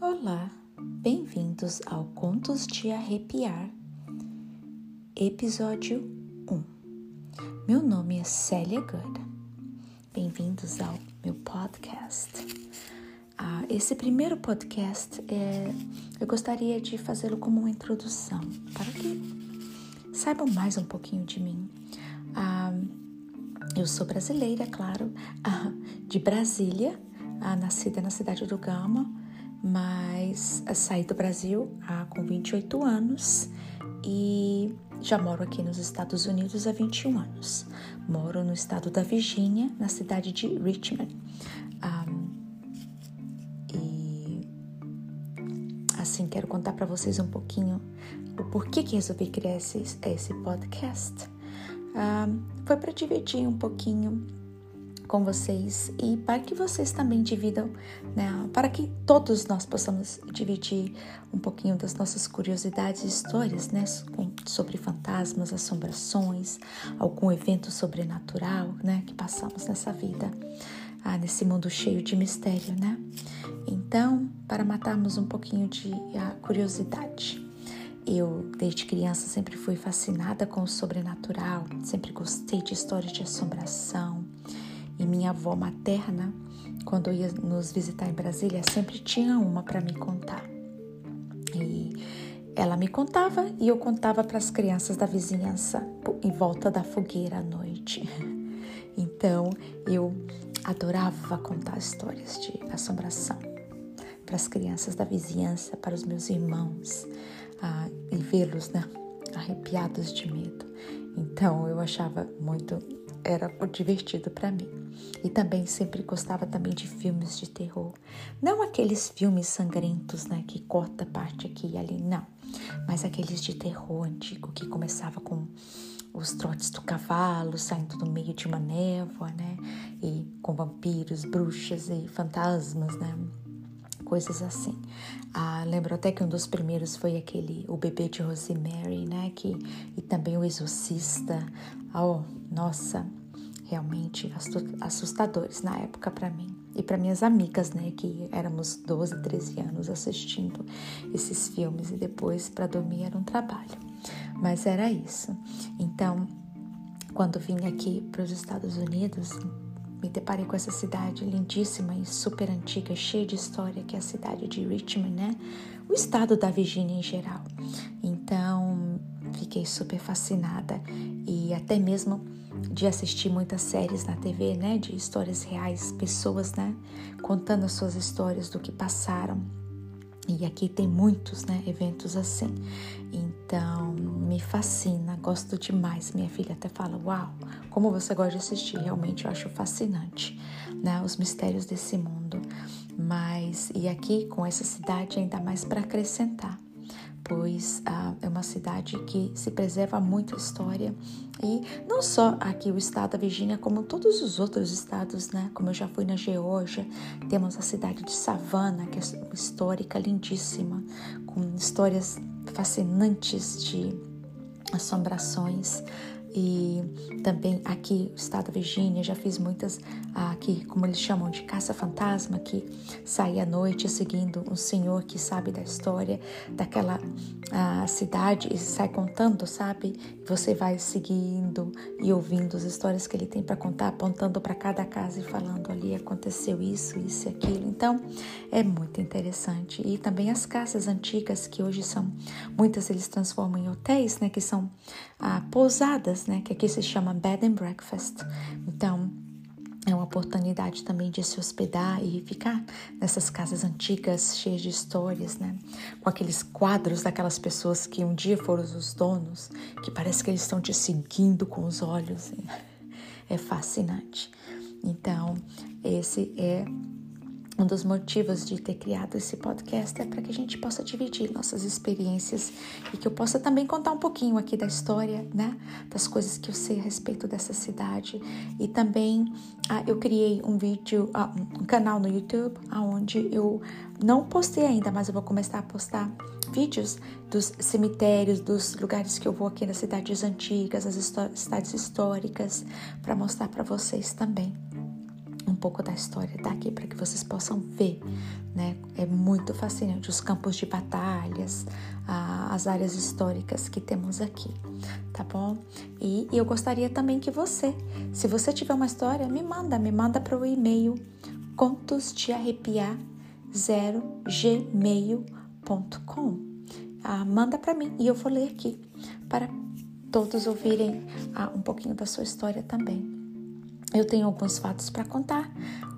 Olá, bem-vindos ao Contos de Arrepiar, episódio 1. Meu nome é Célia Guerra. Bem-vindos ao meu podcast. Ah, esse primeiro podcast é, eu gostaria de fazê-lo como uma introdução para que saibam mais um pouquinho de mim. Eu sou brasileira, claro, ah, de Brasília, ah, nascida na cidade do Gama, mas ah, saí do Brasil com 28 anos e já moro aqui nos Estados Unidos há 21 anos. Moro no estado da Virgínia, na cidade de Richmond. Um, e assim, quero contar para vocês um pouquinho o porquê que resolvi criar esse, esse podcast foi para dividir um pouquinho com vocês e para que vocês também dividam, né, para que todos nós possamos dividir um pouquinho das nossas curiosidades e histórias, né, sobre fantasmas, assombrações, algum evento sobrenatural, né, que passamos nessa vida, ah, nesse mundo cheio de mistério, né? Então, para matarmos um pouquinho de ah, curiosidade. Eu, desde criança, sempre fui fascinada com o sobrenatural, sempre gostei de histórias de assombração. E minha avó materna, quando ia nos visitar em Brasília, sempre tinha uma para me contar. E ela me contava e eu contava para as crianças da vizinhança em volta da fogueira à noite. Então eu adorava contar histórias de assombração para as crianças da vizinhança, para os meus irmãos ah, e vê-los né, arrepiados de medo. Então eu achava muito, era divertido para mim. E também sempre gostava também de filmes de terror. Não aqueles filmes sangrentos, né, que corta parte aqui e ali, não. Mas aqueles de terror antigo que começava com os trotes do cavalo saindo do meio de uma névoa, né? E com vampiros, bruxas e fantasmas, né? Coisas assim. Ah, lembro até que um dos primeiros foi aquele O Bebê de Rosemary, né? Que, e também O Exorcista. Oh, nossa, realmente assustadores na época para mim. E para minhas amigas, né, que éramos 12, 13 anos assistindo esses filmes e depois para dormir era um trabalho. Mas era isso. Então, quando vim aqui para os Estados Unidos, me deparei com essa cidade lindíssima e super antiga, cheia de história, que é a cidade de Richmond, né? O estado da Virgínia em geral. Então, fiquei super fascinada e até mesmo de assistir muitas séries na TV, né, de histórias reais, pessoas, né, contando as suas histórias do que passaram e aqui tem muitos né, eventos assim. Então, me fascina, gosto demais. Minha filha até fala: Uau, como você gosta de assistir. Realmente eu acho fascinante né, os mistérios desse mundo. Mas, e aqui com essa cidade, ainda mais para acrescentar pois ah, é uma cidade que se preserva muito a história e não só aqui o estado da Virgínia, como todos os outros estados, né? Como eu já fui na Geórgia, temos a cidade de Savannah, que é histórica, lindíssima, com histórias fascinantes de assombrações e também aqui no estado da Virgínia já fiz muitas aqui como eles chamam de caça fantasma que sai à noite seguindo um senhor que sabe da história daquela cidade e sai contando sabe? Você vai seguindo e ouvindo as histórias que ele tem para contar apontando para cada casa e falando ali aconteceu isso isso e aquilo. Então é muito interessante. E também as casas antigas que hoje são muitas eles transformam em hotéis né que são ah, pousadas né, que aqui se chama bed and breakfast. Então, é uma oportunidade também de se hospedar e ficar nessas casas antigas, cheias de histórias, né? Com aqueles quadros daquelas pessoas que um dia foram os donos, que parece que eles estão te seguindo com os olhos. É fascinante. Então, esse é um dos motivos de ter criado esse podcast é para que a gente possa dividir nossas experiências e que eu possa também contar um pouquinho aqui da história, né? Das coisas que eu sei a respeito dessa cidade. E também ah, eu criei um vídeo, ah, um canal no YouTube, onde eu não postei ainda, mas eu vou começar a postar vídeos dos cemitérios, dos lugares que eu vou aqui nas cidades antigas, as cidades históricas, para mostrar para vocês também pouco da história daqui para que vocês possam ver, né? É muito fascinante os campos de batalhas, as áreas históricas que temos aqui, tá bom? E, e eu gostaria também que você, se você tiver uma história, me manda, me manda para o e-mail contos de arrepiar 0 gmail.com. Ah, manda para mim e eu vou ler aqui para todos ouvirem ah, um pouquinho da sua história também. Eu tenho alguns fatos para contar.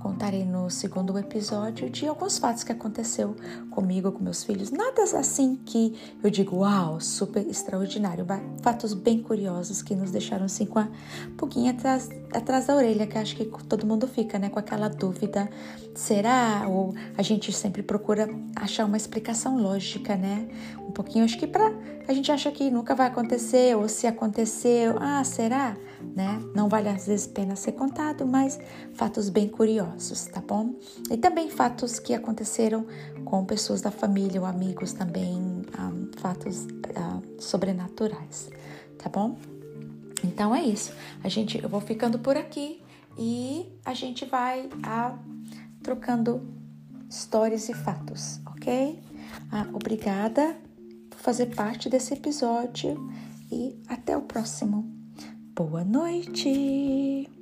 Contarei no segundo episódio de alguns fatos que aconteceu comigo, com meus filhos. Nada assim que eu digo, uau, super extraordinário. Fatos bem curiosos que nos deixaram assim com a pouquinho atrás, atrás da orelha, que acho que todo mundo fica, né, com aquela dúvida. Será? Ou a gente sempre procura achar uma explicação lógica, né? Um pouquinho, acho que para a gente acha que nunca vai acontecer, ou se aconteceu, ah, será? Né? Não vale às vezes pena ser contado, mas fatos bem curiosos, tá bom? E também fatos que aconteceram com pessoas da família ou amigos também, um, fatos uh, sobrenaturais, tá bom? Então é isso. A gente, eu vou ficando por aqui e a gente vai uh, trocando histórias e fatos, ok? Obrigada por fazer parte desse episódio e até o próximo. Boa noite!